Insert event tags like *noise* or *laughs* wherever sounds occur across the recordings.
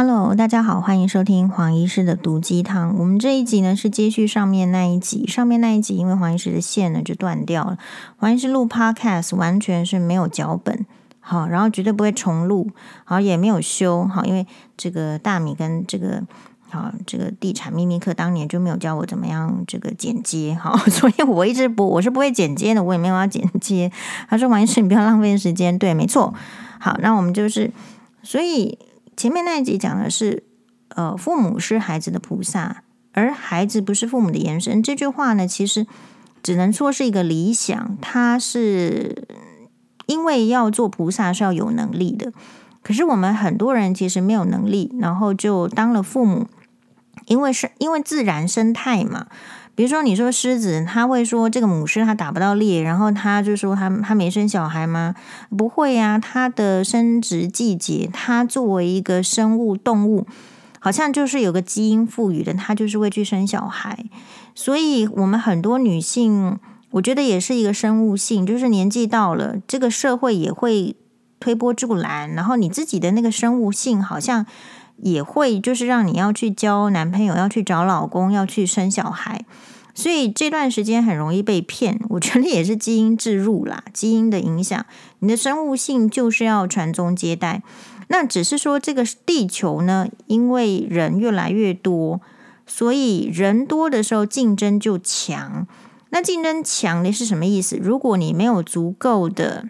Hello，大家好，欢迎收听黄医师的毒鸡汤。我们这一集呢是接续上面那一集，上面那一集因为黄医师的线呢就断掉了。黄医师录 Podcast 完全是没有脚本，好，然后绝对不会重录，好，也没有修，好，因为这个大米跟这个好这个地产秘密课当年就没有教我怎么样这个剪接，好，*laughs* 所以我一直不我是不会剪接的，我也没有要剪接。他说黄医师你不要浪费时间，对，没错。好，那我们就是所以。前面那一集讲的是，呃，父母是孩子的菩萨，而孩子不是父母的延伸。这句话呢，其实只能说是一个理想。他是因为要做菩萨是要有能力的，可是我们很多人其实没有能力，然后就当了父母，因为是因为自然生态嘛。比如说，你说狮子，他会说这个母狮它打不到猎，然后他就说他他没生小孩吗？不会呀，它的生殖季节，它作为一个生物动物，好像就是有个基因赋予的，它就是会去生小孩。所以，我们很多女性，我觉得也是一个生物性，就是年纪到了，这个社会也会推波助澜，然后你自己的那个生物性好像。也会就是让你要去交男朋友，要去找老公，要去生小孩，所以这段时间很容易被骗。*laughs* 我觉得也是基因置入啦，基因的影响。你的生物性就是要传宗接代。那只是说这个地球呢，因为人越来越多，所以人多的时候竞争就强。那竞争强的是什么意思？如果你没有足够的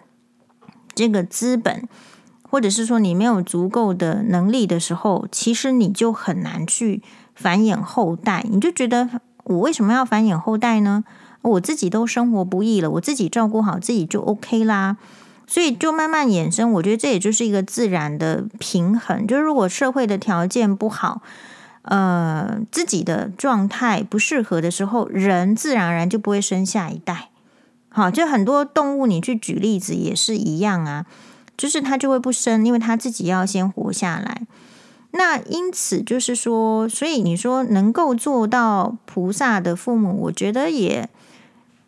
这个资本。或者是说你没有足够的能力的时候，其实你就很难去繁衍后代。你就觉得我为什么要繁衍后代呢？我自己都生活不易了，我自己照顾好自己就 OK 啦。所以就慢慢衍生，我觉得这也就是一个自然的平衡。就是如果社会的条件不好，呃，自己的状态不适合的时候，人自然而然就不会生下一代。好，就很多动物，你去举例子也是一样啊。就是他就会不生，因为他自己要先活下来。那因此就是说，所以你说能够做到菩萨的父母，我觉得也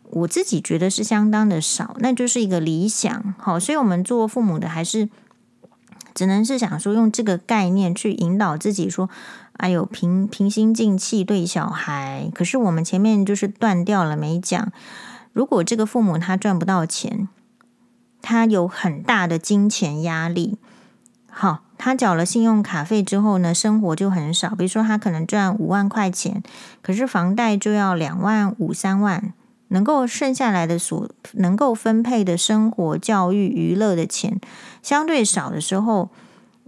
我自己觉得是相当的少，那就是一个理想。好，所以我们做父母的还是只能是想说用这个概念去引导自己说，哎呦，平平心静气对小孩。可是我们前面就是断掉了没讲，如果这个父母他赚不到钱。他有很大的金钱压力，好，他缴了信用卡费之后呢，生活就很少。比如说，他可能赚五万块钱，可是房贷就要两万五、三万，能够剩下来的所能够分配的生活、教育、娱乐的钱相对少的时候，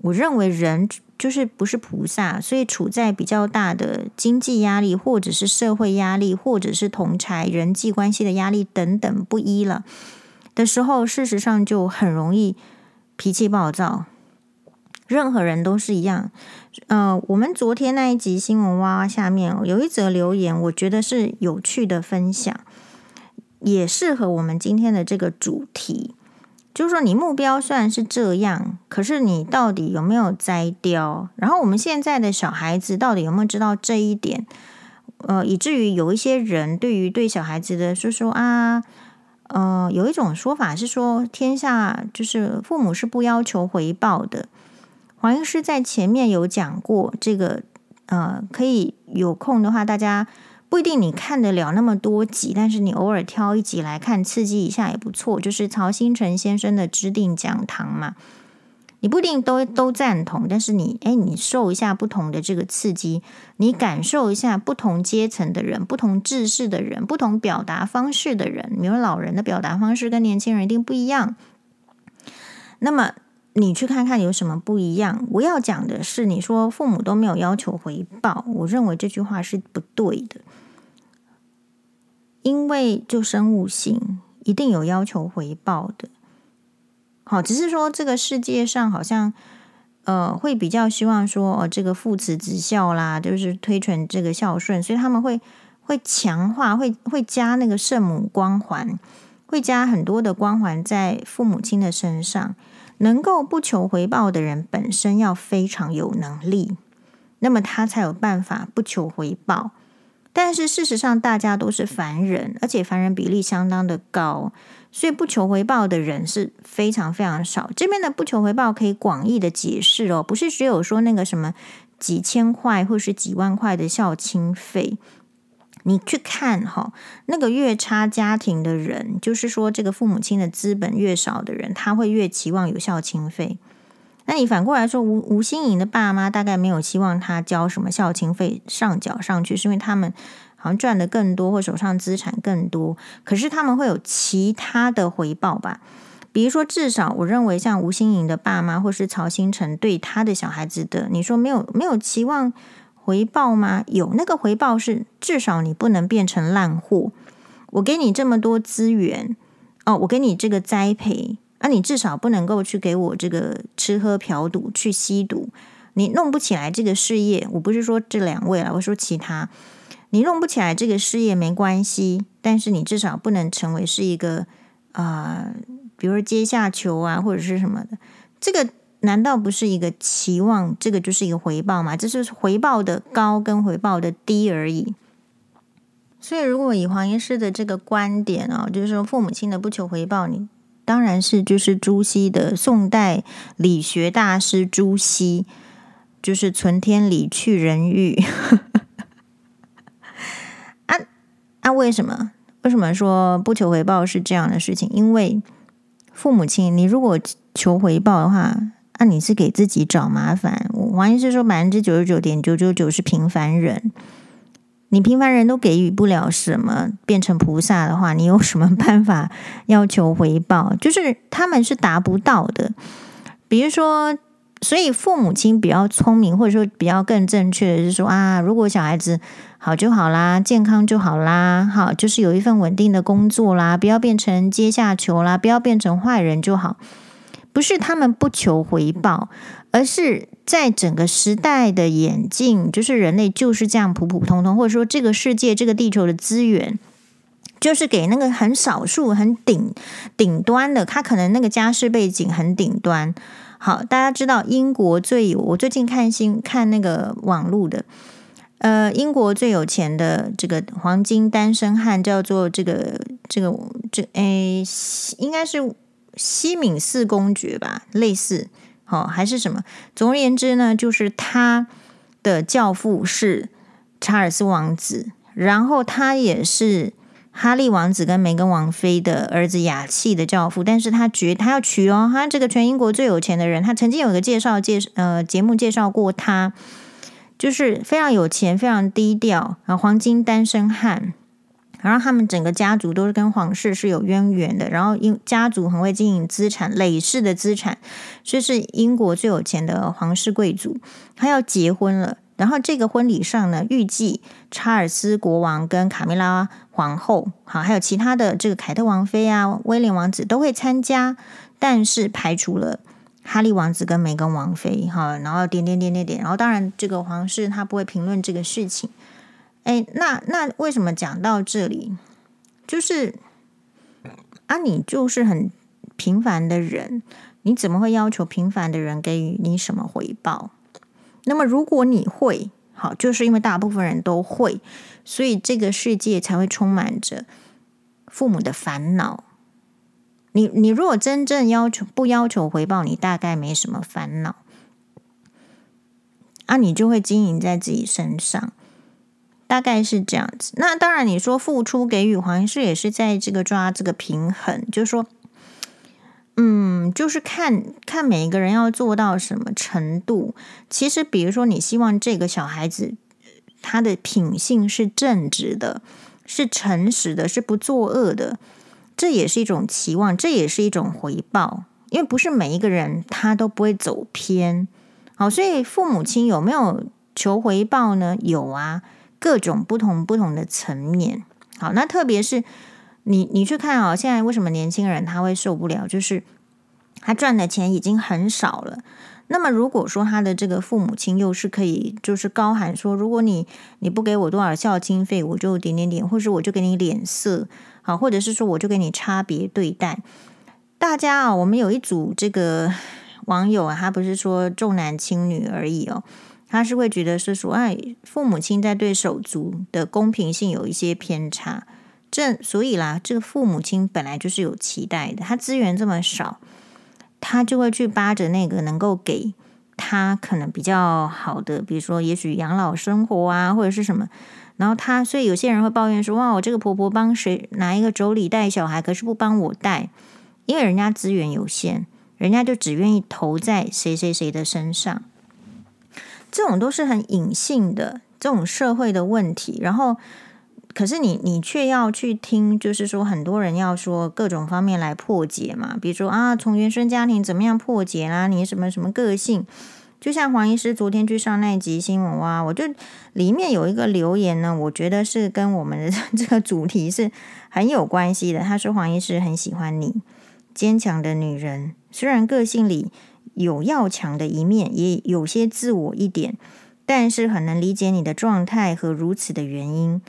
我认为人就是不是菩萨，所以处在比较大的经济压力，或者是社会压力，或者是同财人际关系的压力等等不一了。的时候，事实上就很容易脾气暴躁。任何人都是一样。呃，我们昨天那一集新闻哇哇下面有一则留言，我觉得是有趣的分享，也适合我们今天的这个主题。就是说，你目标虽然是这样，可是你到底有没有摘雕？然后，我们现在的小孩子到底有没有知道这一点？呃，以至于有一些人对于对小孩子的说说啊。呃，有一种说法是说，天下就是父母是不要求回报的。黄医师在前面有讲过这个，呃，可以有空的话，大家不一定你看得了那么多集，但是你偶尔挑一集来看，刺激一下也不错。就是曹新成先生的知定讲堂嘛。你不一定都都赞同，但是你哎，你受一下不同的这个刺激，你感受一下不同阶层的人、不同知识的人、不同表达方式的人，比如老人的表达方式跟年轻人一定不一样。那么你去看看有什么不一样？我要讲的是，你说父母都没有要求回报，我认为这句话是不对的，因为就生物性一定有要求回报的。好，只是说这个世界上好像，呃，会比较希望说，哦，这个父慈子孝啦，就是推崇这个孝顺，所以他们会会强化，会会加那个圣母光环，会加很多的光环在父母亲的身上。能够不求回报的人，本身要非常有能力，那么他才有办法不求回报。但是事实上，大家都是凡人，而且凡人比例相当的高，所以不求回报的人是非常非常少。这边的不求回报可以广义的解释哦，不是只有说那个什么几千块或是几万块的孝亲费。你去看哈，那个越差家庭的人，就是说这个父母亲的资本越少的人，他会越期望有孝亲费。那你反过来说，吴吴欣颖的爸妈大概没有希望他交什么孝亲费上缴上去，是因为他们好像赚的更多，或手上资产更多。可是他们会有其他的回报吧？比如说，至少我认为像吴欣盈的爸妈，或是曹兴诚对他的小孩子的，你说没有没有期望回报吗？有，那个回报是至少你不能变成烂货。我给你这么多资源哦，我给你这个栽培。那、啊、你至少不能够去给我这个吃喝嫖赌去吸毒，你弄不起来这个事业。我不是说这两位了，我说其他，你弄不起来这个事业没关系，但是你至少不能成为是一个啊、比如说阶下囚啊，或者是什么的。这个难道不是一个期望？这个就是一个回报吗？这是回报的高跟回报的低而已。所以，如果以黄医师的这个观点啊，就是说父母亲的不求回报，你。当然是，就是朱熹的宋代理学大师朱熹，就是存天理，去人欲。啊！为什么？为什么说不求回报是这样的事情？因为父母亲，你如果求回报的话，那、你是给自己找麻烦。我王医师说，百分之九十九点九九九是平凡人。你平凡人都给予不了什么，变成菩萨的话，你有什么办法要求回报？就是他们是达不到的。比如说，所以父母亲比较聪明，或者说比较更正确的是说啊，如果小孩子好就好啦，健康就好啦，好就是有一份稳定的工作啦，不要变成阶下囚啦，不要变成坏人就好。不是他们不求回报，而是在整个时代的眼镜，就是人类就是这样普普通通，或者说这个世界、这个地球的资源，就是给那个很少数、很顶顶端的，他可能那个家世背景很顶端。好，大家知道英国最有，我最近看新看那个网络的，呃，英国最有钱的这个黄金单身汉叫做这个这个这诶，应该是。西敏寺公爵吧，类似，好、哦、还是什么？总而言之呢，就是他的教父是查尔斯王子，然后他也是哈利王子跟梅根王妃的儿子雅气的教父。但是他觉他要娶哦，他这个全英国最有钱的人，他曾经有一个介绍介呃节目介绍过他，就是非常有钱，非常低调啊，黄金单身汉。然后他们整个家族都是跟皇室是有渊源的，然后因家族很会经营资产，累世的资产，所以是英国最有钱的皇室贵族。他要结婚了，然后这个婚礼上呢，预计查尔斯国王跟卡米拉皇后，好，还有其他的这个凯特王妃啊、威廉王子都会参加，但是排除了哈利王子跟梅根王妃，哈，然后点点点点点，然后当然这个皇室他不会评论这个事情。哎，那那为什么讲到这里，就是啊，你就是很平凡的人，你怎么会要求平凡的人给予你什么回报？那么如果你会，好，就是因为大部分人都会，所以这个世界才会充满着父母的烦恼。你你如果真正要求不要求回报，你大概没什么烦恼，啊，你就会经营在自己身上。大概是这样子。那当然，你说付出给予，黄医师也是在这个抓这个平衡，就是说，嗯，就是看看每一个人要做到什么程度。其实，比如说，你希望这个小孩子他的品性是正直的，是诚实的，是不作恶的，这也是一种期望，这也是一种回报。因为不是每一个人他都不会走偏。好，所以父母亲有没有求回报呢？有啊。各种不同不同的层面，好，那特别是你你去看啊，现在为什么年轻人他会受不了？就是他赚的钱已经很少了。那么如果说他的这个父母亲又是可以，就是高喊说，如果你你不给我多少孝经费，我就点点点，或是我就给你脸色，好，或者是说我就给你差别对待。大家啊，我们有一组这个，网友啊，他不是说重男轻女而已哦，他是会觉得是说，哎，父母亲在对手足的公平性有一些偏差，这所以啦，这个父母亲本来就是有期待的，他资源这么少，他就会去扒着那个能够给他可能比较好的，比如说也许养老生活啊，或者是什么。然后他，所以有些人会抱怨说：“哇，我这个婆婆帮谁拿一个妯娌带小孩，可是不帮我带，因为人家资源有限，人家就只愿意投在谁谁谁的身上。这种都是很隐性的这种社会的问题。然后，可是你你却要去听，就是说很多人要说各种方面来破解嘛，比如说啊，从原生家庭怎么样破解啦，你什么什么个性。”就像黄医师昨天去上那一集新闻哇，我就里面有一个留言呢，我觉得是跟我们的 *laughs* 这个主题是很有关系的。他说黄医师很喜欢你，坚强的女人，虽然个性里有要强的一面，也有些自我一点，但是很能理解你的状态和如此的原因。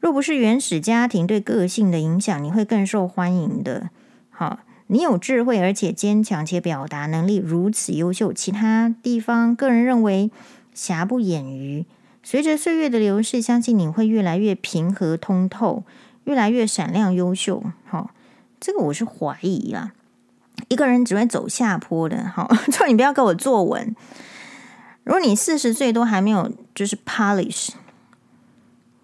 若不是原始家庭对个性的影响，你会更受欢迎的。好。你有智慧，而且坚强，且表达能力如此优秀，其他地方个人认为瑕不掩瑜。随着岁月的流逝，相信你会越来越平和通透，越来越闪亮优秀。好，这个我是怀疑啊，一个人只会走下坡的。好，*laughs* 说你不要给我作文。如果你四十岁都还没有就是 polish，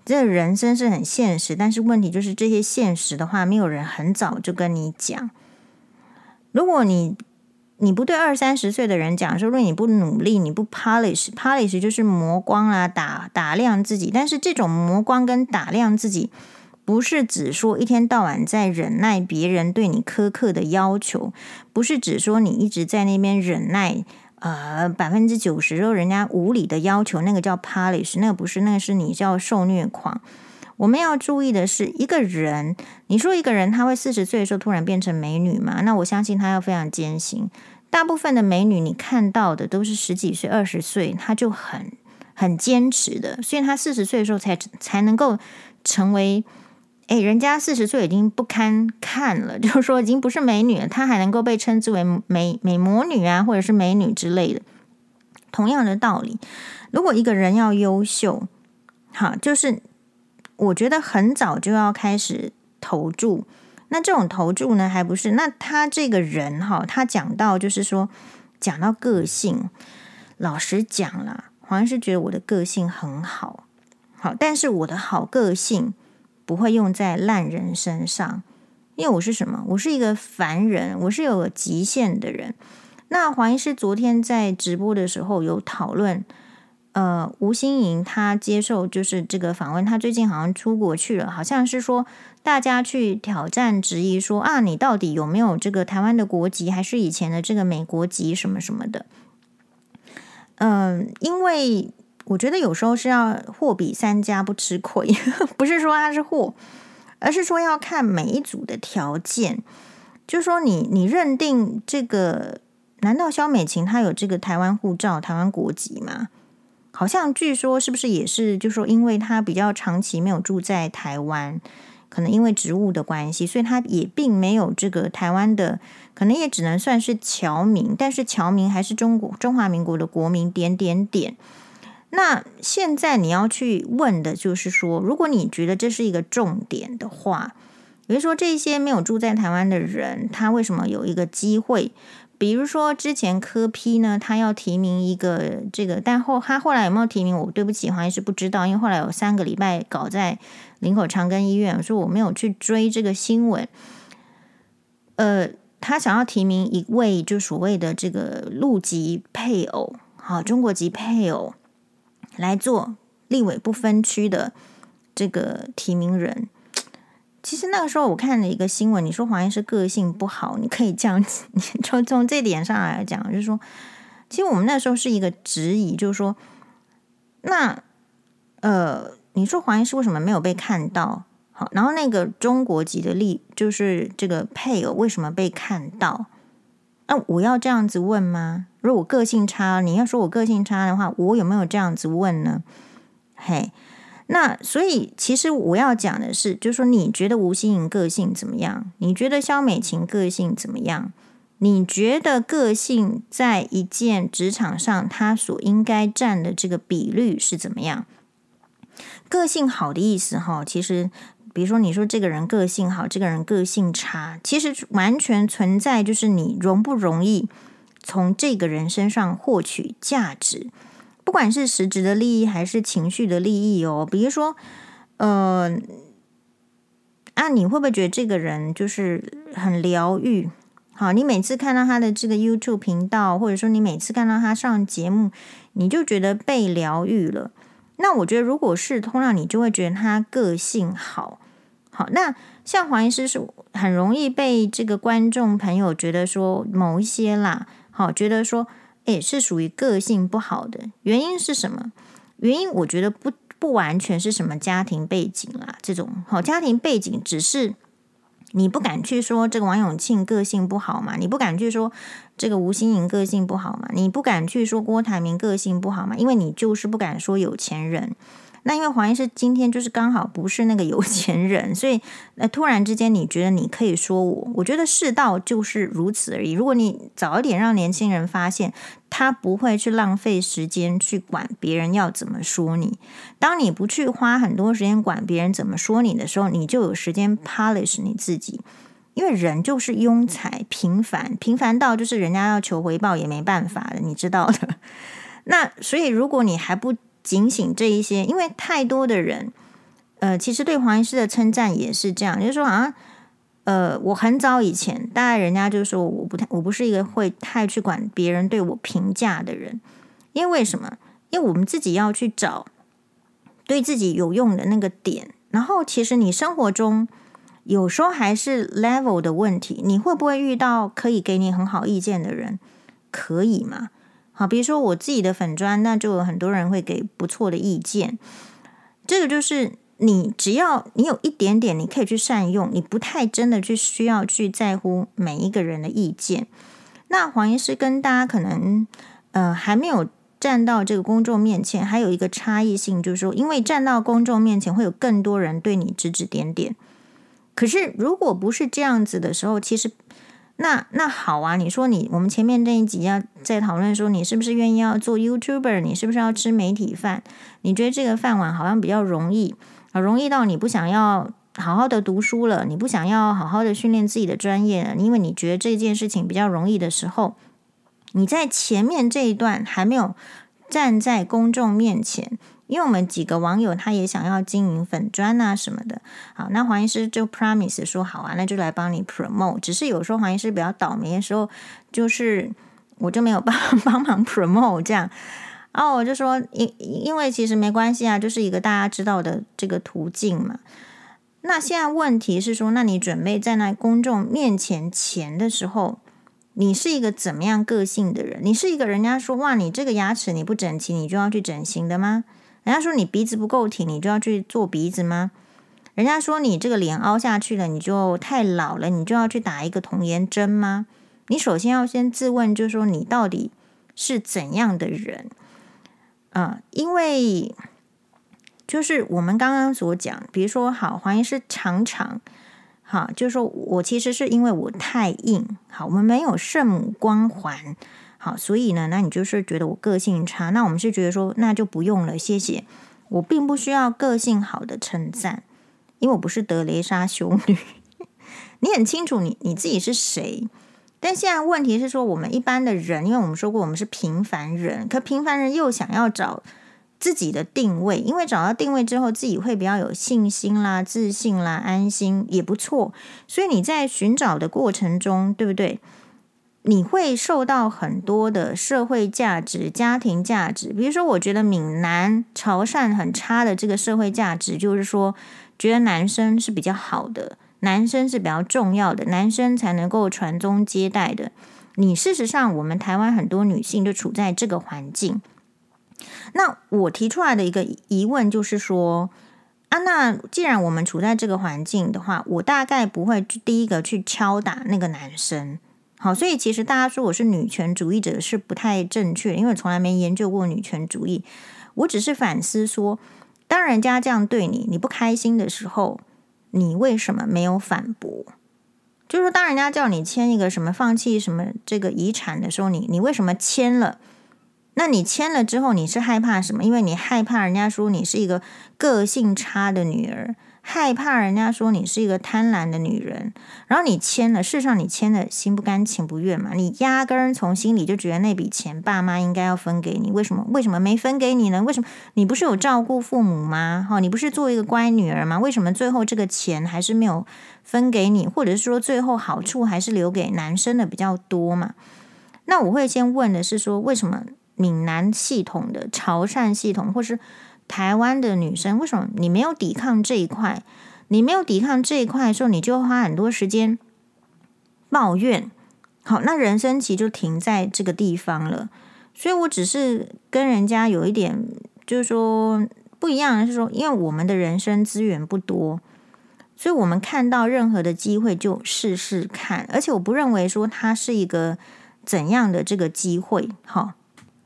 这人生是很现实，但是问题就是这些现实的话，没有人很早就跟你讲。如果你你不对二三十岁的人讲说，如果你不努力，你不 polish，polish 就是磨光啊，打打亮自己。但是这种磨光跟打亮自己，不是指说一天到晚在忍耐别人对你苛刻的要求，不是指说你一直在那边忍耐，呃，百分之九十人家无理的要求，那个叫 polish，那个不是，那个是你叫受虐狂。我们要注意的是，一个人，你说一个人他会四十岁的时候突然变成美女吗？那我相信他要非常艰辛。大部分的美女你看到的都是十几岁、二十岁，他就很很坚持的，所以他四十岁的时候才才能够成为，哎，人家四十岁已经不堪看了，*laughs* 就是说已经不是美女了，她还能够被称之为美美魔女啊，或者是美女之类的。同样的道理，如果一个人要优秀，好，就是。我觉得很早就要开始投注，那这种投注呢，还不是？那他这个人哈，他讲到就是说，讲到个性，老实讲啦，好像是觉得我的个性很好，好，但是我的好个性不会用在烂人身上，因为我是什么？我是一个凡人，我是有个极限的人。那黄医师昨天在直播的时候有讨论。呃，吴欣莹她接受就是这个访问，她最近好像出国去了，好像是说大家去挑战质疑说啊，你到底有没有这个台湾的国籍，还是以前的这个美国籍什么什么的？嗯、因为我觉得有时候是要货比三家不吃亏，*laughs* 不是说他是货，而是说要看每一组的条件，就说你你认定这个，难道萧美琴她有这个台湾护照、台湾国籍吗？好像据说是不是也是，就说，因为他比较长期没有住在台湾，可能因为职务的关系，所以他也并没有这个台湾的，可能也只能算是侨民，但是侨民还是中国中华民国的国民，点点点。那现在你要去问的就是说，如果你觉得这是一个重点的话，比如说这些没有住在台湾的人，他为什么有一个机会？比如说，之前柯 P 呢，他要提名一个这个，但后他后来有没有提名？我对不起，好像是不知道，因为后来有三个礼拜搞在林口长庚医院，我说我没有去追这个新闻。呃，他想要提名一位就所谓的这个陆籍配偶，好，中国籍配偶来做立委不分区的这个提名人。其实那个时候我看了一个新闻，你说黄医师个性不好，你可以这样子，*laughs* 你从从这点上来讲，就是说，其实我们那时候是一个质疑，就是说，那呃，你说黄医师为什么没有被看到？好，然后那个中国籍的例，就是这个配偶为什么被看到？那我要这样子问吗？如果我个性差，你要说我个性差的话，我有没有这样子问呢？嘿。那所以，其实我要讲的是，就是说，你觉得吴欣盈个性怎么样？你觉得萧美琴个性怎么样？你觉得个性在一件职场上，它所应该占的这个比率是怎么样？个性好的意思哈，其实比如说你说这个人个性好，这个人个性差，其实完全存在就是你容不容易从这个人身上获取价值，不管是实质的利益还是情绪的利益哦。比如说，呃，啊，你会不会觉得这个人就是很疗愈？好，你每次看到他的这个 YouTube 频道，或者说你每次看到他上节目，你就觉得被疗愈了。那我觉得，如果是通常你就会觉得他个性好。好，那像黄医师是很容易被这个观众朋友觉得说某一些啦，好，觉得说，诶，是属于个性不好的。原因是什么？原因我觉得不不完全是什么家庭背景啦，这种好家庭背景只是。你不敢去说这个王永庆个性不好嘛？你不敢去说这个吴欣盈个性不好嘛？你不敢去说郭台铭个性不好嘛？因为你就是不敢说有钱人。那因为黄医师今天就是刚好不是那个有钱人，所以呃突然之间你觉得你可以说我，我觉得世道就是如此而已。如果你早一点让年轻人发现，他不会去浪费时间去管别人要怎么说你。当你不去花很多时间管别人怎么说你的时候，你就有时间 polish 你自己。因为人就是庸才平凡，平凡到就是人家要求回报也没办法的，你知道的。*laughs* 那所以如果你还不警醒这一些，因为太多的人，呃，其实对黄医师的称赞也是这样，就是说啊，呃，我很早以前，大概人家就说我不太，我不是一个会太去管别人对我评价的人，因为为什么？因为我们自己要去找对自己有用的那个点，然后其实你生活中有时候还是 level 的问题，你会不会遇到可以给你很好意见的人？可以吗？好，比如说我自己的粉专，那就有很多人会给不错的意见。这个就是你只要你有一点点，你可以去善用，你不太真的去需要去在乎每一个人的意见。那黄医师跟大家可能呃还没有站到这个公众面前，还有一个差异性，就是说，因为站到公众面前会有更多人对你指指点点。可是如果不是这样子的时候，其实。那那好啊，你说你我们前面这一集要在讨论说你是不是愿意要做 YouTuber，你是不是要吃媒体饭？你觉得这个饭碗好像比较容易啊，容易到你不想要好好的读书了，你不想要好好的训练自己的专业了，因为你觉得这件事情比较容易的时候，你在前面这一段还没有站在公众面前。因为我们几个网友他也想要经营粉砖啊什么的，好，那黄医师就 promise 说好啊，那就来帮你 promote。只是有时候黄医师比较倒霉的时候，就是我就没有帮 *laughs* 帮忙 promote 这样，然后我就说因因为其实没关系啊，就是一个大家知道的这个途径嘛。那现在问题是说，那你准备在那公众面前前的时候，你是一个怎么样个性的人？你是一个人家说哇，你这个牙齿你不整齐，你就要去整形的吗？人家说你鼻子不够挺，你就要去做鼻子吗？人家说你这个脸凹下去了，你就太老了，你就要去打一个童颜针吗？你首先要先自问，就是说你到底是怎样的人？啊、呃，因为就是我们刚刚所讲，比如说好，黄医师常常好，就是说我其实是因为我太硬，好，我们没有圣母光环。好，所以呢，那你就是觉得我个性差，那我们是觉得说，那就不用了，谢谢。我并不需要个性好的称赞，因为我不是德雷莎修女。*laughs* 你很清楚你你自己是谁，但现在问题是说，我们一般的人，因为我们说过我们是平凡人，可平凡人又想要找自己的定位，因为找到定位之后，自己会比较有信心啦、自信啦、安心也不错。所以你在寻找的过程中，对不对？你会受到很多的社会价值、家庭价值，比如说，我觉得闽南潮汕很差的这个社会价值，就是说，觉得男生是比较好的，男生是比较重要的，男生才能够传宗接代的。你事实上，我们台湾很多女性就处在这个环境。那我提出来的一个疑问就是说，啊，那既然我们处在这个环境的话，我大概不会第一个去敲打那个男生。好，所以其实大家说我是女权主义者是不太正确，因为从来没研究过女权主义。我只是反思说，当人家这样对你，你不开心的时候，你为什么没有反驳？就是说，当人家叫你签一个什么放弃什么这个遗产的时候，你你为什么签了？那你签了之后，你是害怕什么？因为你害怕人家说你是一个个性差的女儿。害怕人家说你是一个贪婪的女人，然后你签了，事实上你签的心不甘情不愿嘛，你压根儿从心里就觉得那笔钱爸妈应该要分给你，为什么？为什么没分给你呢？为什么？你不是有照顾父母吗？哈，你不是做一个乖女儿吗？为什么最后这个钱还是没有分给你，或者是说最后好处还是留给男生的比较多嘛？那我会先问的是说，为什么闽南系统的潮汕系统，或是？台湾的女生，为什么你没有抵抗这一块？你没有抵抗这一块的时候，你就花很多时间抱怨。好，那人生其实就停在这个地方了。所以我只是跟人家有一点，就是说不一样的是说，因为我们的人生资源不多，所以我们看到任何的机会就试试看。而且我不认为说它是一个怎样的这个机会，好。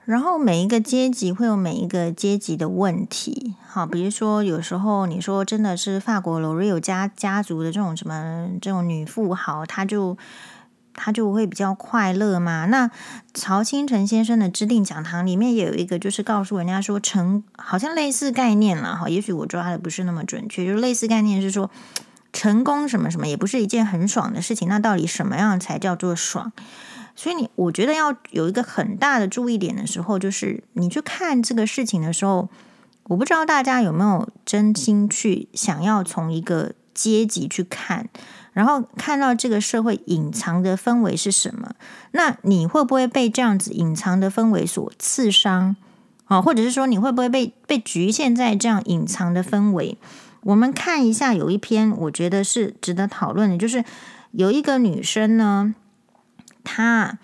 然后每一个阶级会有每一个阶级的问题，好，比如说有时候你说真的是法国罗瑞有家家族的这种什么这种女富豪，她就她就会比较快乐嘛？那曹清晨先生的知定讲堂里面也有一个，就是告诉人家说成好像类似概念了哈，也许我抓的不是那么准确，就类似概念是说成功什么什么也不是一件很爽的事情，那到底什么样才叫做爽？所以你，我觉得要有一个很大的注意点的时候，就是你去看这个事情的时候，我不知道大家有没有真心去想要从一个阶级去看，然后看到这个社会隐藏的氛围是什么？那你会不会被这样子隐藏的氛围所刺伤？啊，或者是说你会不会被被局限在这样隐藏的氛围？我们看一下，有一篇我觉得是值得讨论的，就是有一个女生呢。他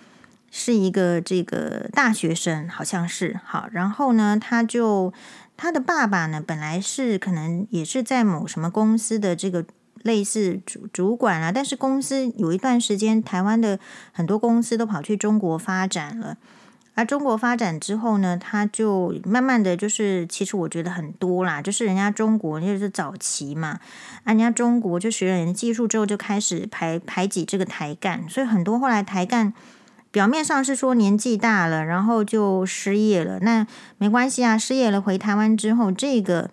是一个这个大学生，好像是好。然后呢，他就他的爸爸呢，本来是可能也是在某什么公司的这个类似主主管啊，但是公司有一段时间，台湾的很多公司都跑去中国发展了。而中国发展之后呢，他就慢慢的就是，其实我觉得很多啦，就是人家中国就是早期嘛，啊人家中国就学了人技术之后，就开始排排挤这个台干，所以很多后来台干表面上是说年纪大了，然后就失业了，那没关系啊，失业了回台湾之后，这个。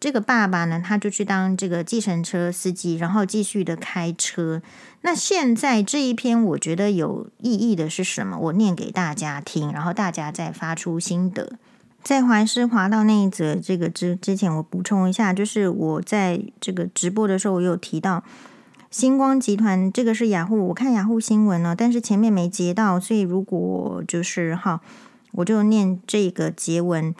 这个爸爸呢，他就去当这个计程车司机，然后继续的开车。那现在这一篇我觉得有意义的是什么？我念给大家听，然后大家再发出心得。在怀师滑到那一则这个之之前，我补充一下，就是我在这个直播的时候，我有提到星光集团，这个是雅虎，我看雅虎新闻呢，但是前面没截到，所以如果就是哈，我就念这个结文。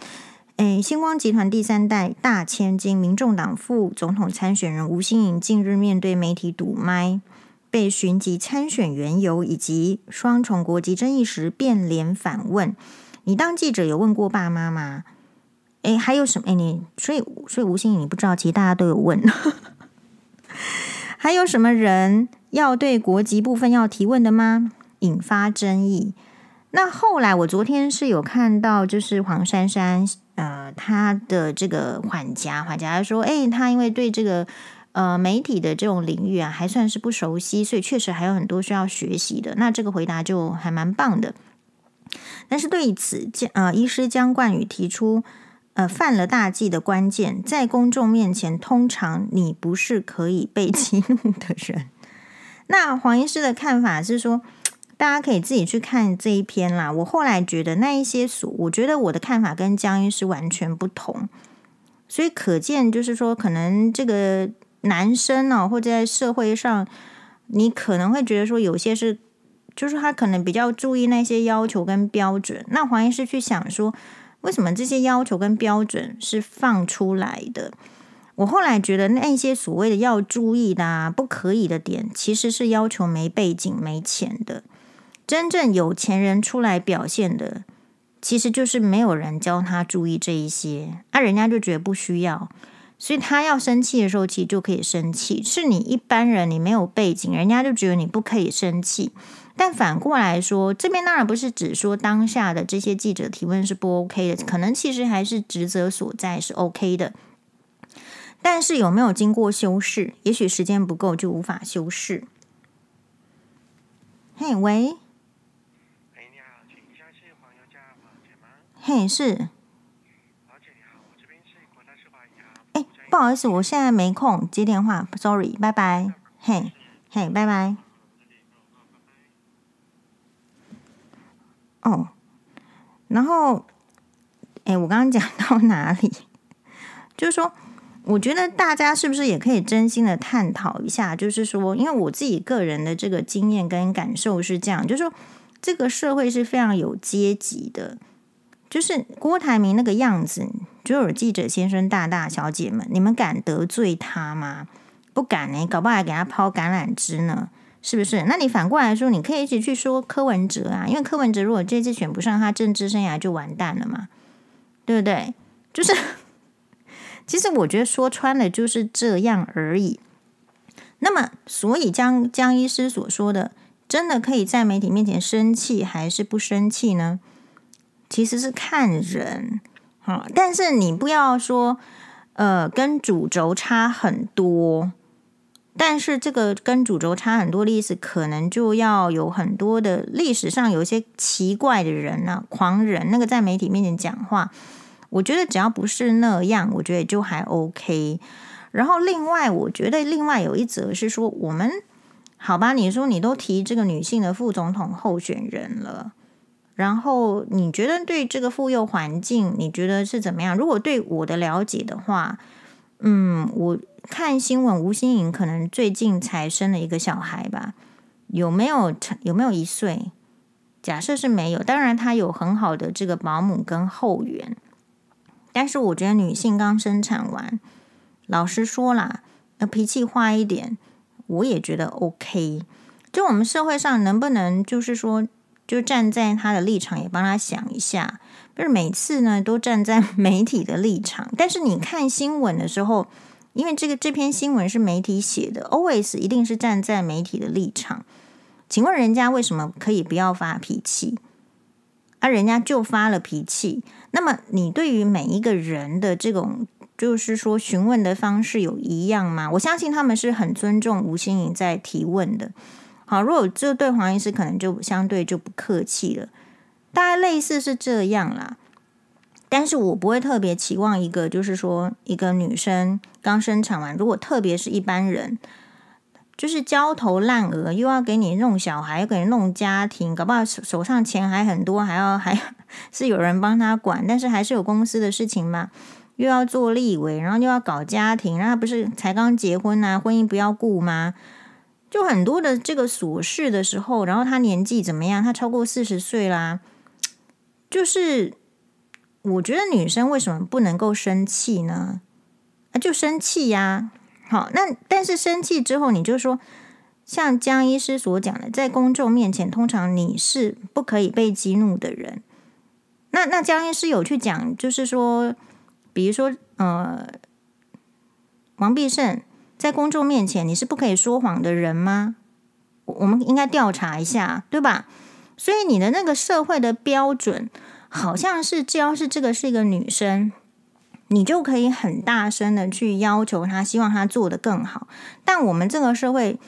诶，星光集团第三代大千金、民众党副总统参选人吴欣颖近日面对媒体堵麦，被询及参选缘由以及双重国籍争议时，变脸反问：“你当记者有问过爸妈吗？”诶，还有什么？诶，你所以所以吴欣颖你不知道，其实大家都有问。*laughs* 还有什么人要对国籍部分要提问的吗？引发争议。那后来我昨天是有看到，就是黄珊珊。呃，他的这个缓颊，缓颊说，诶，他因为对这个呃媒体的这种领域啊，还算是不熟悉，所以确实还有很多需要学习的。那这个回答就还蛮棒的。但是对此，江呃，医师姜冠宇提出，呃，犯了大忌的关键，在公众面前，通常你不是可以被 *laughs* 激怒的人。那黄医师的看法是说。大家可以自己去看这一篇啦。我后来觉得那一些所，我觉得我的看法跟江医师完全不同，所以可见就是说，可能这个男生呢、哦，或者在社会上，你可能会觉得说，有些是，就是他可能比较注意那些要求跟标准。那黄医师去想说，为什么这些要求跟标准是放出来的？我后来觉得那些所谓的要注意的、啊、不可以的点，其实是要求没背景、没钱的。真正有钱人出来表现的，其实就是没有人教他注意这一些，啊、人家就觉得不需要，所以他要生气的时候，其实就可以生气。是你一般人，你没有背景，人家就觉得你不可以生气。但反过来说，这边当然不是只说当下的这些记者提问是不 OK 的，可能其实还是职责所在是 OK 的。但是有没有经过修饰？也许时间不够，就无法修饰。嘿，喂。哎，你好，请问一下是黄宥嘉黄姐吗？嘿，是。黄姐你好，我这边是国泰世华银行。哎，不好意思，我现在没空接电话，sorry，拜拜。嘿，嘿，拜拜。哦，然后，哎，我刚刚讲到哪里？就是说。我觉得大家是不是也可以真心的探讨一下？就是说，因为我自己个人的这个经验跟感受是这样，就是说，这个社会是非常有阶级的。就是郭台铭那个样子，就有记者先生、大大小姐们，你们敢得罪他吗？不敢呢，搞不好还给他抛橄榄枝呢，是不是？那你反过来说，你可以一起去说柯文哲啊，因为柯文哲如果这次选不上，他政治生涯就完蛋了嘛，对不对？就是。其实我觉得说穿了就是这样而已。那么，所以江江医师所说的，真的可以在媒体面前生气还是不生气呢？其实是看人，啊。但是你不要说，呃，跟主轴差很多。但是这个跟主轴差很多的意思，可能就要有很多的历史上有一些奇怪的人啊，狂人，那个在媒体面前讲话。我觉得只要不是那样，我觉得就还 OK。然后另外，我觉得另外有一则是说，我们好吧，你说你都提这个女性的副总统候选人了，然后你觉得对这个妇幼环境，你觉得是怎么样？如果对我的了解的话，嗯，我看新闻，吴欣颖可能最近才生了一个小孩吧？有没有成有没有一岁？假设是没有，当然他有很好的这个保姆跟后援。但是我觉得女性刚生产完，老实说啦，那，脾气坏一点，我也觉得 OK。就我们社会上能不能就是说，就站在他的立场也帮他想一下，不是每次呢都站在媒体的立场。但是你看新闻的时候，因为这个这篇新闻是媒体写的，always 一定是站在媒体的立场。请问人家为什么可以不要发脾气？啊、人家就发了脾气，那么你对于每一个人的这种，就是说询问的方式有一样吗？我相信他们是很尊重吴欣颖在提问的。好，如果这对黄医师可能就相对就不客气了，大概类似是这样啦。但是我不会特别期望一个，就是说一个女生刚生产完，如果特别是一般人。就是焦头烂额，又要给你弄小孩，又给你弄家庭，搞不好手手上钱还很多，还要还是有人帮他管，但是还是有公司的事情嘛，又要做立委，然后又要搞家庭，然后不是才刚结婚啊，婚姻不要顾吗？就很多的这个琐事的时候，然后他年纪怎么样？他超过四十岁啦，就是我觉得女生为什么不能够生气呢？啊，就生气呀！好，那但是生气之后，你就说，像江医师所讲的，在公众面前，通常你是不可以被激怒的人。那那江医师有去讲，就是说，比如说，呃，王必胜在公众面前，你是不可以说谎的人吗？我们应该调查一下，对吧？所以你的那个社会的标准，好像是只要是这个是一个女生。你就可以很大声的去要求她，希望她做得更好。但我们这个社会，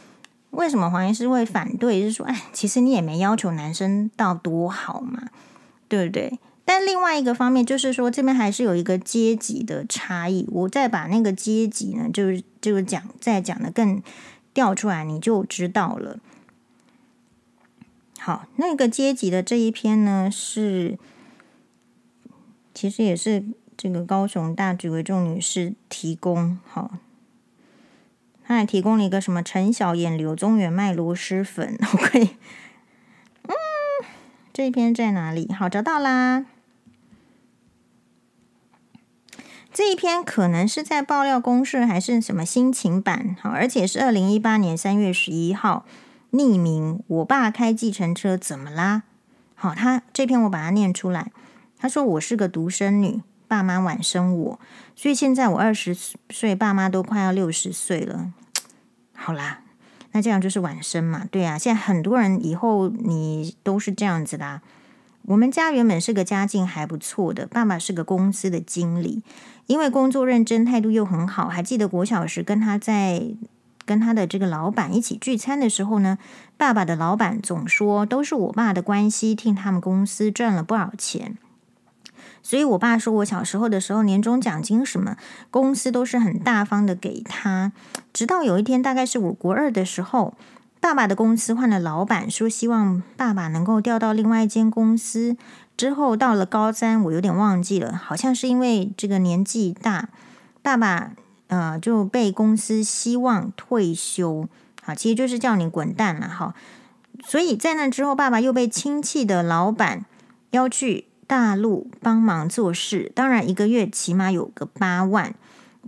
为什么黄医师会反对？就是说，哎，其实你也没要求男生到多好嘛，对不对？但另外一个方面，就是说这边还是有一个阶级的差异。我再把那个阶级呢，就是就是讲，再讲的更调出来，你就知道了。好，那个阶级的这一篇呢，是其实也是。这个高雄大举为众女士提供好，她还提供了一个什么陈小燕刘宗元卖螺蛳粉，OK，*laughs* 嗯，这一篇在哪里？好，找到啦。这一篇可能是在爆料公社还是什么心情版？好，而且是二零一八年三月十一号，匿名。我爸开计程车怎么啦？好，他这篇我把它念出来。他说我是个独生女。爸妈晚生我，所以现在我二十岁，爸妈都快要六十岁了。好啦，那这样就是晚生嘛？对啊，现在很多人以后你都是这样子啦。我们家原本是个家境还不错的，爸爸是个公司的经理，因为工作认真，态度又很好。还记得国小时跟他在跟他的这个老板一起聚餐的时候呢，爸爸的老板总说都是我爸的关系，替他们公司赚了不少钱。所以我爸说我小时候的时候，年终奖金什么公司都是很大方的给他。直到有一天，大概是我国二的时候，爸爸的公司换了老板，说希望爸爸能够调到另外一间公司。之后到了高三，我有点忘记了，好像是因为这个年纪大，爸爸呃就被公司希望退休，好，其实就是叫你滚蛋了，哈。所以在那之后，爸爸又被亲戚的老板邀去。大陆帮忙做事，当然一个月起码有个八万。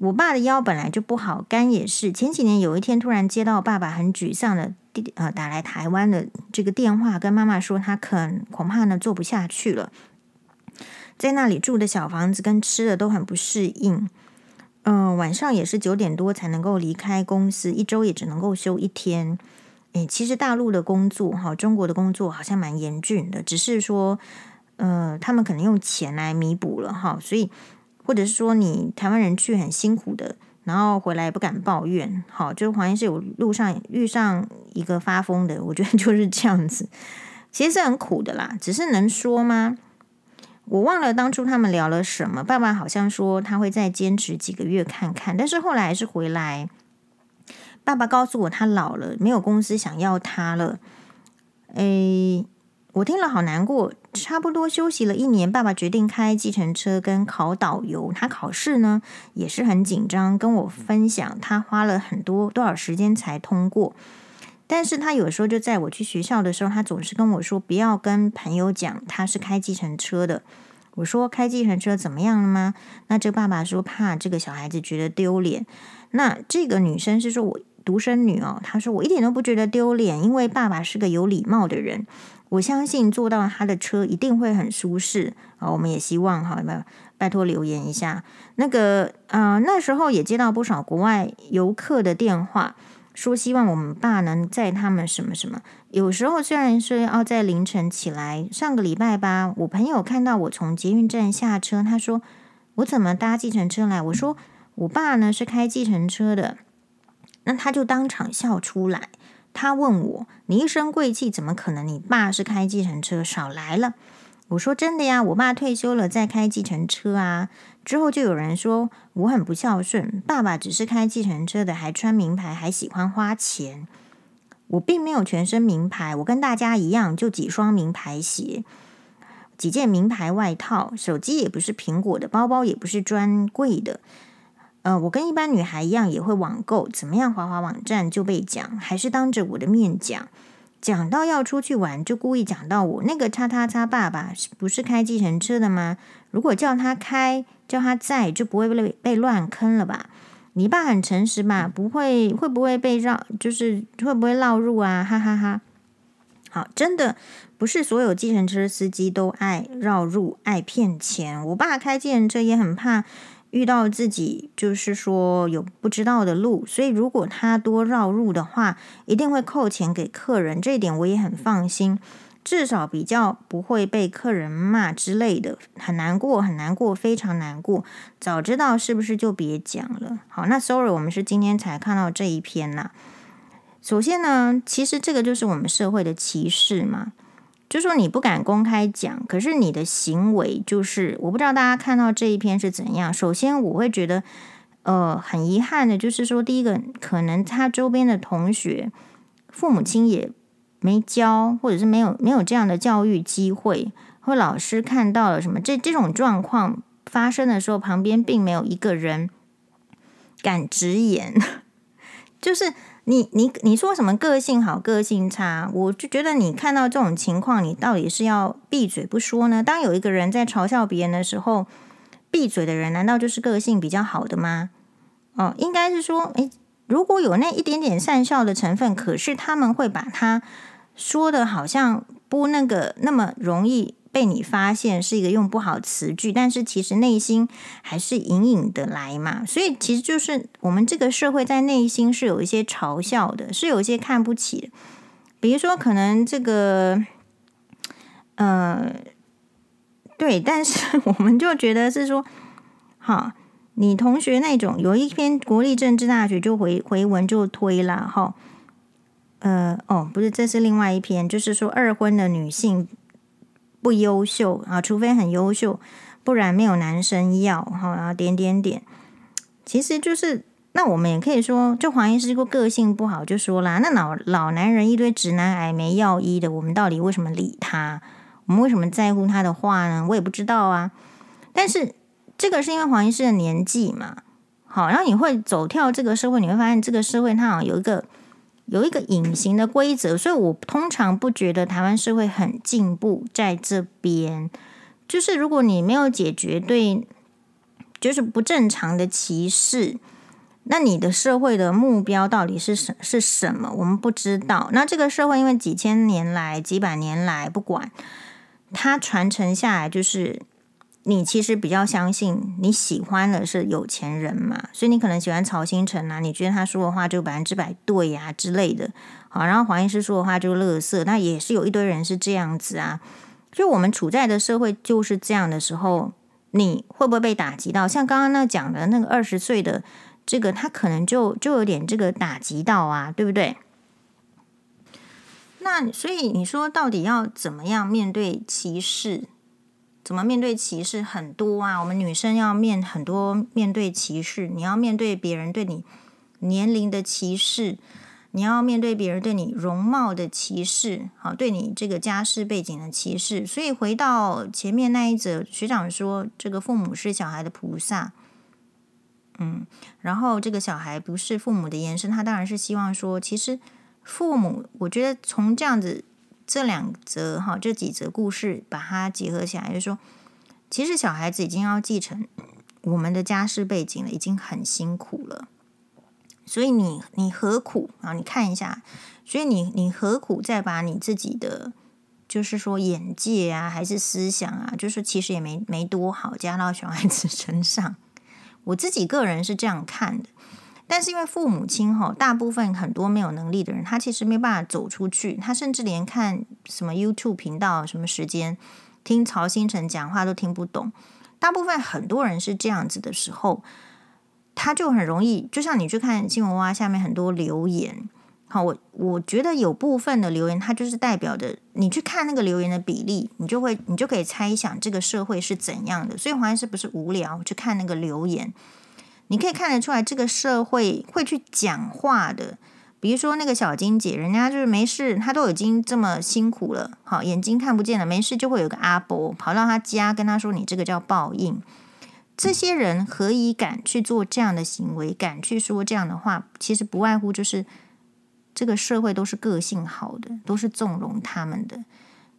我爸的腰本来就不好，肝也是。前几年有一天突然接到爸爸很沮丧的呃打来台湾的这个电话，跟妈妈说他可恐怕呢做不下去了，在那里住的小房子跟吃的都很不适应。嗯、晚上也是九点多才能够离开公司，一周也只能够休一天。诶，其实大陆的工作哈，中国的工作好像蛮严峻的，只是说。呃，他们可能用钱来弥补了哈，所以或者是说你台湾人去很辛苦的，然后回来不敢抱怨，好，就好像是有路上遇上一个发疯的，我觉得就是这样子，其实是很苦的啦，只是能说吗？我忘了当初他们聊了什么，爸爸好像说他会再坚持几个月看看，但是后来还是回来。爸爸告诉我他老了，没有公司想要他了，诶。我听了好难过，差不多休息了一年，爸爸决定开计程车跟考导游。他考试呢也是很紧张，跟我分享他花了很多多少时间才通过。但是他有时候就在我去学校的时候，他总是跟我说不要跟朋友讲他是开计程车的。我说开计程车怎么样了吗？那这个爸爸说怕这个小孩子觉得丢脸。那这个女生是说我独生女哦，她说我一点都不觉得丢脸，因为爸爸是个有礼貌的人。我相信坐到他的车一定会很舒适啊！我们也希望哈，拜拜托留言一下。那个啊、呃，那时候也接到不少国外游客的电话，说希望我们爸能载他们什么什么。有时候虽然是要在凌晨起来，上个礼拜吧，我朋友看到我从捷运站下车，他说我怎么搭计程车来？我说我爸呢是开计程车的，那他就当场笑出来。他问我：“你一身贵气，怎么可能？你爸是开计程车，少来了。”我说：“真的呀，我爸退休了，在开计程车啊。”之后就有人说我很不孝顺，爸爸只是开计程车的，还穿名牌，还喜欢花钱。我并没有全身名牌，我跟大家一样，就几双名牌鞋，几件名牌外套，手机也不是苹果的，包包也不是专柜的。呃，我跟一般女孩一样也会网购，怎么样滑滑网站就被讲，还是当着我的面讲，讲到要出去玩就故意讲到我那个叉叉叉爸爸是不是开计程车的吗？如果叫他开，叫他在，就不会被被乱坑了吧？你爸很诚实吧？不会会不会被绕？就是会不会绕入啊？哈哈哈。好，真的不是所有计程车司机都爱绕入、爱骗钱。我爸开计程车也很怕。遇到自己就是说有不知道的路，所以如果他多绕路的话，一定会扣钱给客人。这一点我也很放心，至少比较不会被客人骂之类的。很难过，很难过，非常难过。早知道是不是就别讲了？好，那 sorry，我们是今天才看到这一篇呐。首先呢，其实这个就是我们社会的歧视嘛。就说你不敢公开讲，可是你的行为就是，我不知道大家看到这一篇是怎样。首先，我会觉得，呃，很遗憾的，就是说，第一个，可能他周边的同学父母亲也没教，或者是没有没有这样的教育机会，或老师看到了什么，这这种状况发生的时候，旁边并没有一个人敢直言，*laughs* 就是。你你你说什么个性好个性差？我就觉得你看到这种情况，你到底是要闭嘴不说呢？当有一个人在嘲笑别人的时候，闭嘴的人难道就是个性比较好的吗？哦，应该是说，诶，如果有那一点点善笑的成分，可是他们会把他说的好像不那个那么容易。被你发现是一个用不好词句，但是其实内心还是隐隐的来嘛，所以其实就是我们这个社会在内心是有一些嘲笑的，是有一些看不起的。比如说，可能这个，呃，对，但是 *laughs* 我们就觉得是说，哈，你同学那种有一篇国立政治大学就回回文就推了哈，呃哦不是，这是另外一篇，就是说二婚的女性不优秀啊，除非很优秀，不然没有男生要哈，然后点点点，其实就是。那我们也可以说，就黄医师个个性不好，就说啦，那老老男人一堆直男癌没药医的，我们到底为什么理他？我们为什么在乎他的话呢？我也不知道啊。但是这个是因为黄医师的年纪嘛，好，然后你会走跳这个社会，你会发现这个社会它好像有一个有一个隐形的规则，所以我通常不觉得台湾社会很进步在这边。就是如果你没有解决对，就是不正常的歧视。那你的社会的目标到底是什是什么？我们不知道。那这个社会因为几千年来、几百年来，不管它传承下来，就是你其实比较相信你喜欢的是有钱人嘛，所以你可能喜欢曹星辰啊，你觉得他说的话就百分之百对呀、之类的。好，然后黄医师说的话就乐色，那也是有一堆人是这样子啊。就我们处在的社会就是这样的时候，你会不会被打击到？像刚刚那讲的那个二十岁的。这个他可能就就有点这个打击到啊，对不对？那所以你说到底要怎么样面对歧视？怎么面对歧视？很多啊，我们女生要面很多面对歧视，你要面对别人对你年龄的歧视，你要面对别人对你容貌的歧视，好，对你这个家世背景的歧视。所以回到前面那一则，学长说这个父母是小孩的菩萨。嗯，然后这个小孩不是父母的延伸，他当然是希望说，其实父母，我觉得从这样子这两则哈这几则故事把它结合起来，就是说，其实小孩子已经要继承我们的家世背景了，已经很辛苦了，所以你你何苦啊？你看一下，所以你你何苦再把你自己的就是说眼界啊，还是思想啊，就是其实也没没多好加到小孩子身上。我自己个人是这样看的，但是因为父母亲哈，大部分很多没有能力的人，他其实没办法走出去，他甚至连看什么 YouTube 频道、什么时间听曹兴诚讲话都听不懂。大部分很多人是这样子的时候，他就很容易，就像你去看新闻哇下面很多留言。好，我我觉得有部分的留言，它就是代表的，你去看那个留言的比例，你就会，你就可以猜想这个社会是怎样的。所以黄医师不是无聊去看那个留言，你可以看得出来，这个社会会去讲话的。比如说那个小金姐，人家就是没事，她都已经这么辛苦了，好，眼睛看不见了，没事就会有个阿伯跑到她家跟她说：“你这个叫报应。”这些人何以敢去做这样的行为，敢去说这样的话？其实不外乎就是。这个社会都是个性好的，都是纵容他们的。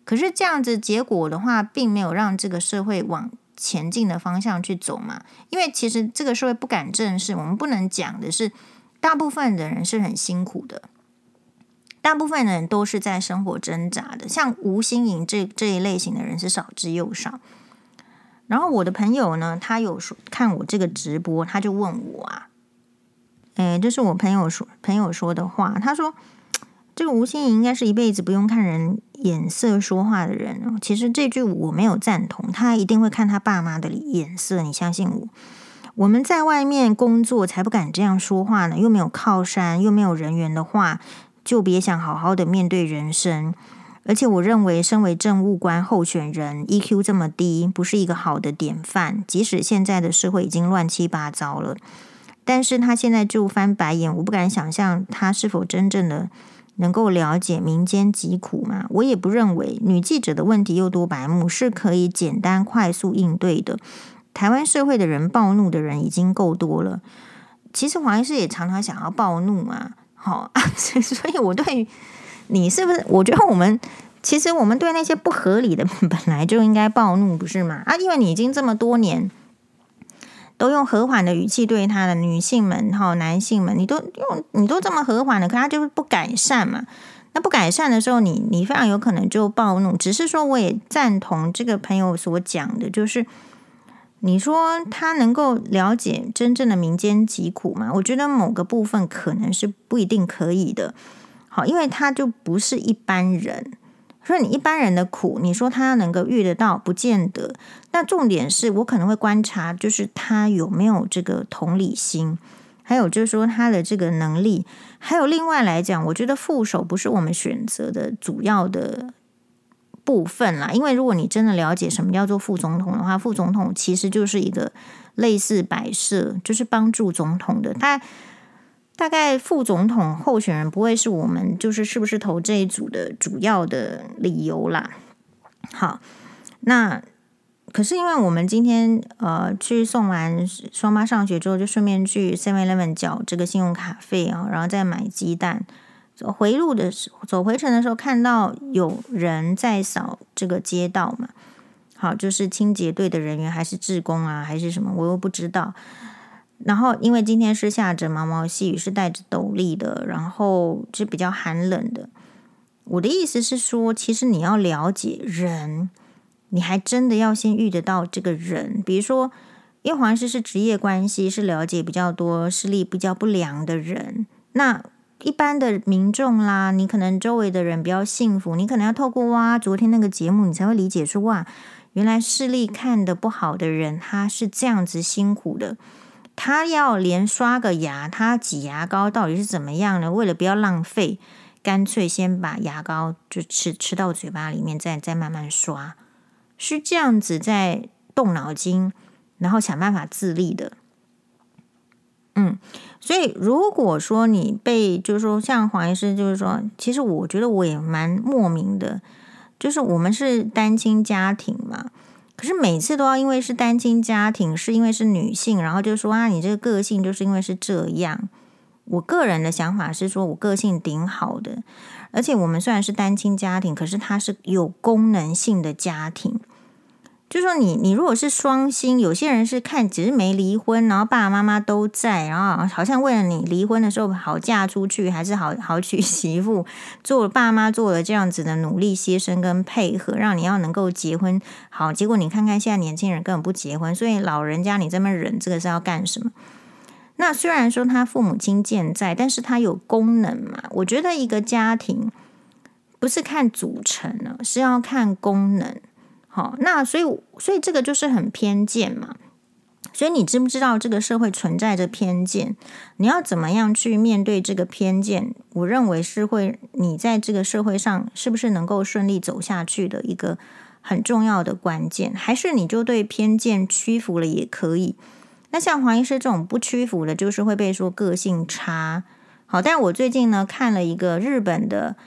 可是这样子结果的话，并没有让这个社会往前进的方向去走嘛。因为其实这个社会不敢正视，我们不能讲的是，大部分的人是很辛苦的，大部分的人都是在生活挣扎的。像吴欣颖这这一类型的人是少之又少。然后我的朋友呢，他有说看我这个直播，他就问我啊。哎，这是我朋友说朋友说的话。他说，这个吴欣盈应该是一辈子不用看人眼色说话的人。其实这句我没有赞同，他一定会看他爸妈的眼色。你相信我？我们在外面工作才不敢这样说话呢，又没有靠山，又没有人缘的话，就别想好好的面对人生。而且我认为，身为政务官候选人，EQ 这么低，不是一个好的典范。即使现在的社会已经乱七八糟了。但是他现在就翻白眼，我不敢想象他是否真正的能够了解民间疾苦嘛？我也不认为女记者的问题又多白目是可以简单快速应对的。台湾社会的人暴怒的人已经够多了，其实黄医师也常常想要暴怒嘛。好啊，*laughs* 所以我对你是不是？我觉得我们其实我们对那些不合理的 *laughs* 本来就应该暴怒，不是吗？啊，因为你已经这么多年。都用和缓的语气对他的女性们哈，男性们，你都用你都这么和缓的，可他就是不改善嘛。那不改善的时候，你你非常有可能就暴怒。只是说，我也赞同这个朋友所讲的，就是你说他能够了解真正的民间疾苦嘛？我觉得某个部分可能是不一定可以的。好，因为他就不是一般人。所以你一般人的苦，你说他能够遇得到，不见得。那重点是我可能会观察，就是他有没有这个同理心，还有就是说他的这个能力，还有另外来讲，我觉得副手不是我们选择的主要的部分啦。因为如果你真的了解什么叫做副总统的话，副总统其实就是一个类似摆设，就是帮助总统的他。大概副总统候选人不会是我们就是是不是投这一组的主要的理由啦。好，那可是因为我们今天呃去送完双妈上学之后，就顺便去 Seven Eleven 缴这个信用卡费啊，然后再买鸡蛋。走回路的时候，走回程的时候，看到有人在扫这个街道嘛。好，就是清洁队的人员还是志工啊，还是什么，我又不知道。然后，因为今天是下着毛毛细雨，是带着斗笠的，然后是比较寒冷的。我的意思是说，其实你要了解人，你还真的要先遇得到这个人。比如说，因为黄师是职业关系，是了解比较多视力比较不良的人。那一般的民众啦，你可能周围的人比较幸福，你可能要透过哇，昨天那个节目，你才会理解说哇，原来视力看得不好的人，他是这样子辛苦的。他要连刷个牙，他挤牙膏到底是怎么样呢？为了不要浪费，干脆先把牙膏就吃吃到嘴巴里面，再再慢慢刷，是这样子在动脑筋，然后想办法自立的。嗯，所以如果说你被，就是说像黄医师，就是说，其实我觉得我也蛮莫名的，就是我们是单亲家庭嘛。可是每次都要因为是单亲家庭，是因为是女性，然后就说啊，你这个个性就是因为是这样。我个人的想法是说，我个性顶好的，而且我们虽然是单亲家庭，可是它是有功能性的家庭。就说你，你如果是双薪，有些人是看只是没离婚，然后爸爸妈妈都在，然后好像为了你离婚的时候好嫁出去，还是好好娶媳妇，做爸妈做了这样子的努力牺牲跟配合，让你要能够结婚。好，结果你看看现在年轻人根本不结婚，所以老人家你这么忍，这个是要干什么？那虽然说他父母亲健在，但是他有功能嘛？我觉得一个家庭不是看组成呢，是要看功能。好，那所以所以这个就是很偏见嘛。所以你知不知道这个社会存在着偏见？你要怎么样去面对这个偏见？我认为是会你在这个社会上是不是能够顺利走下去的一个很重要的关键。还是你就对偏见屈服了也可以？那像黄医师这种不屈服的，就是会被说个性差。好，但我最近呢看了一个日本的。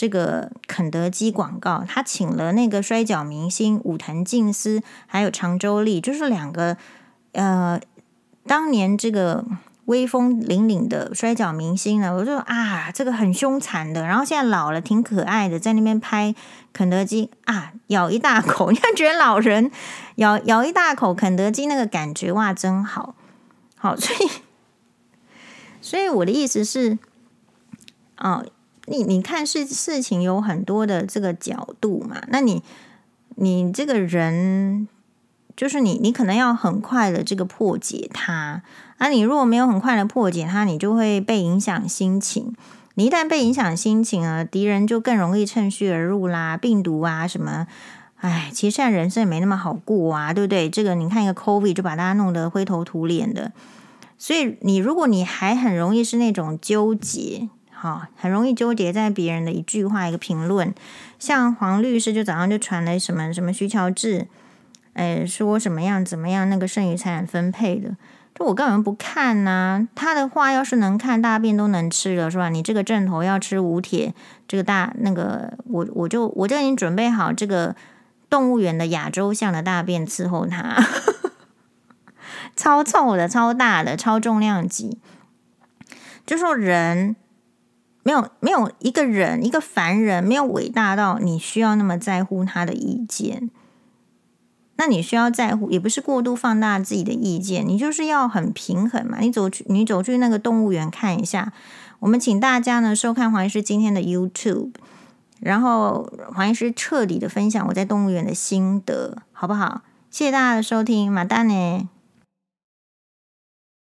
这个肯德基广告，他请了那个摔角明星武藤敬司，还有长州力，就是两个呃，当年这个威风凛凛的摔角明星呢。我就啊，这个很凶残的，然后现在老了，挺可爱的，在那边拍肯德基啊，咬一大口，你看觉得老人咬咬一大口肯德基那个感觉哇，真好，好，所以所以我的意思是，哦。你你看事事情有很多的这个角度嘛，那你你这个人就是你你可能要很快的这个破解它，啊，你如果没有很快的破解它，你就会被影响心情。你一旦被影响心情啊，敌人就更容易趁虚而入啦，病毒啊什么，哎，其实现在人生也没那么好过啊，对不对？这个你看一个 COVID 就把大家弄得灰头土脸的，所以你如果你还很容易是那种纠结。好，很容易纠结在别人的一句话、一个评论。像黄律师就早上就传了什么什么徐乔治，诶，说什么样怎么样那个剩余财产分配的，就我根本不看呐、他的话要是能看，大便都能吃了是吧？你这个正头要吃吴铁，这个大那个我我就我就已经准备好这个动物园的亚洲象的大便伺候他，*laughs* 超臭的、超大的、超重量级，就说人。没有没有一个人，一个凡人，没有伟大到你需要那么在乎他的意见。那你需要在乎，也不是过度放大自己的意见，你就是要很平衡嘛。你走去，你走去那个动物园看一下。我们请大家呢收看黄医师今天的 YouTube，然后黄医师彻底的分享我在动物园的心得，好不好？谢谢大家的收听，马丹呢。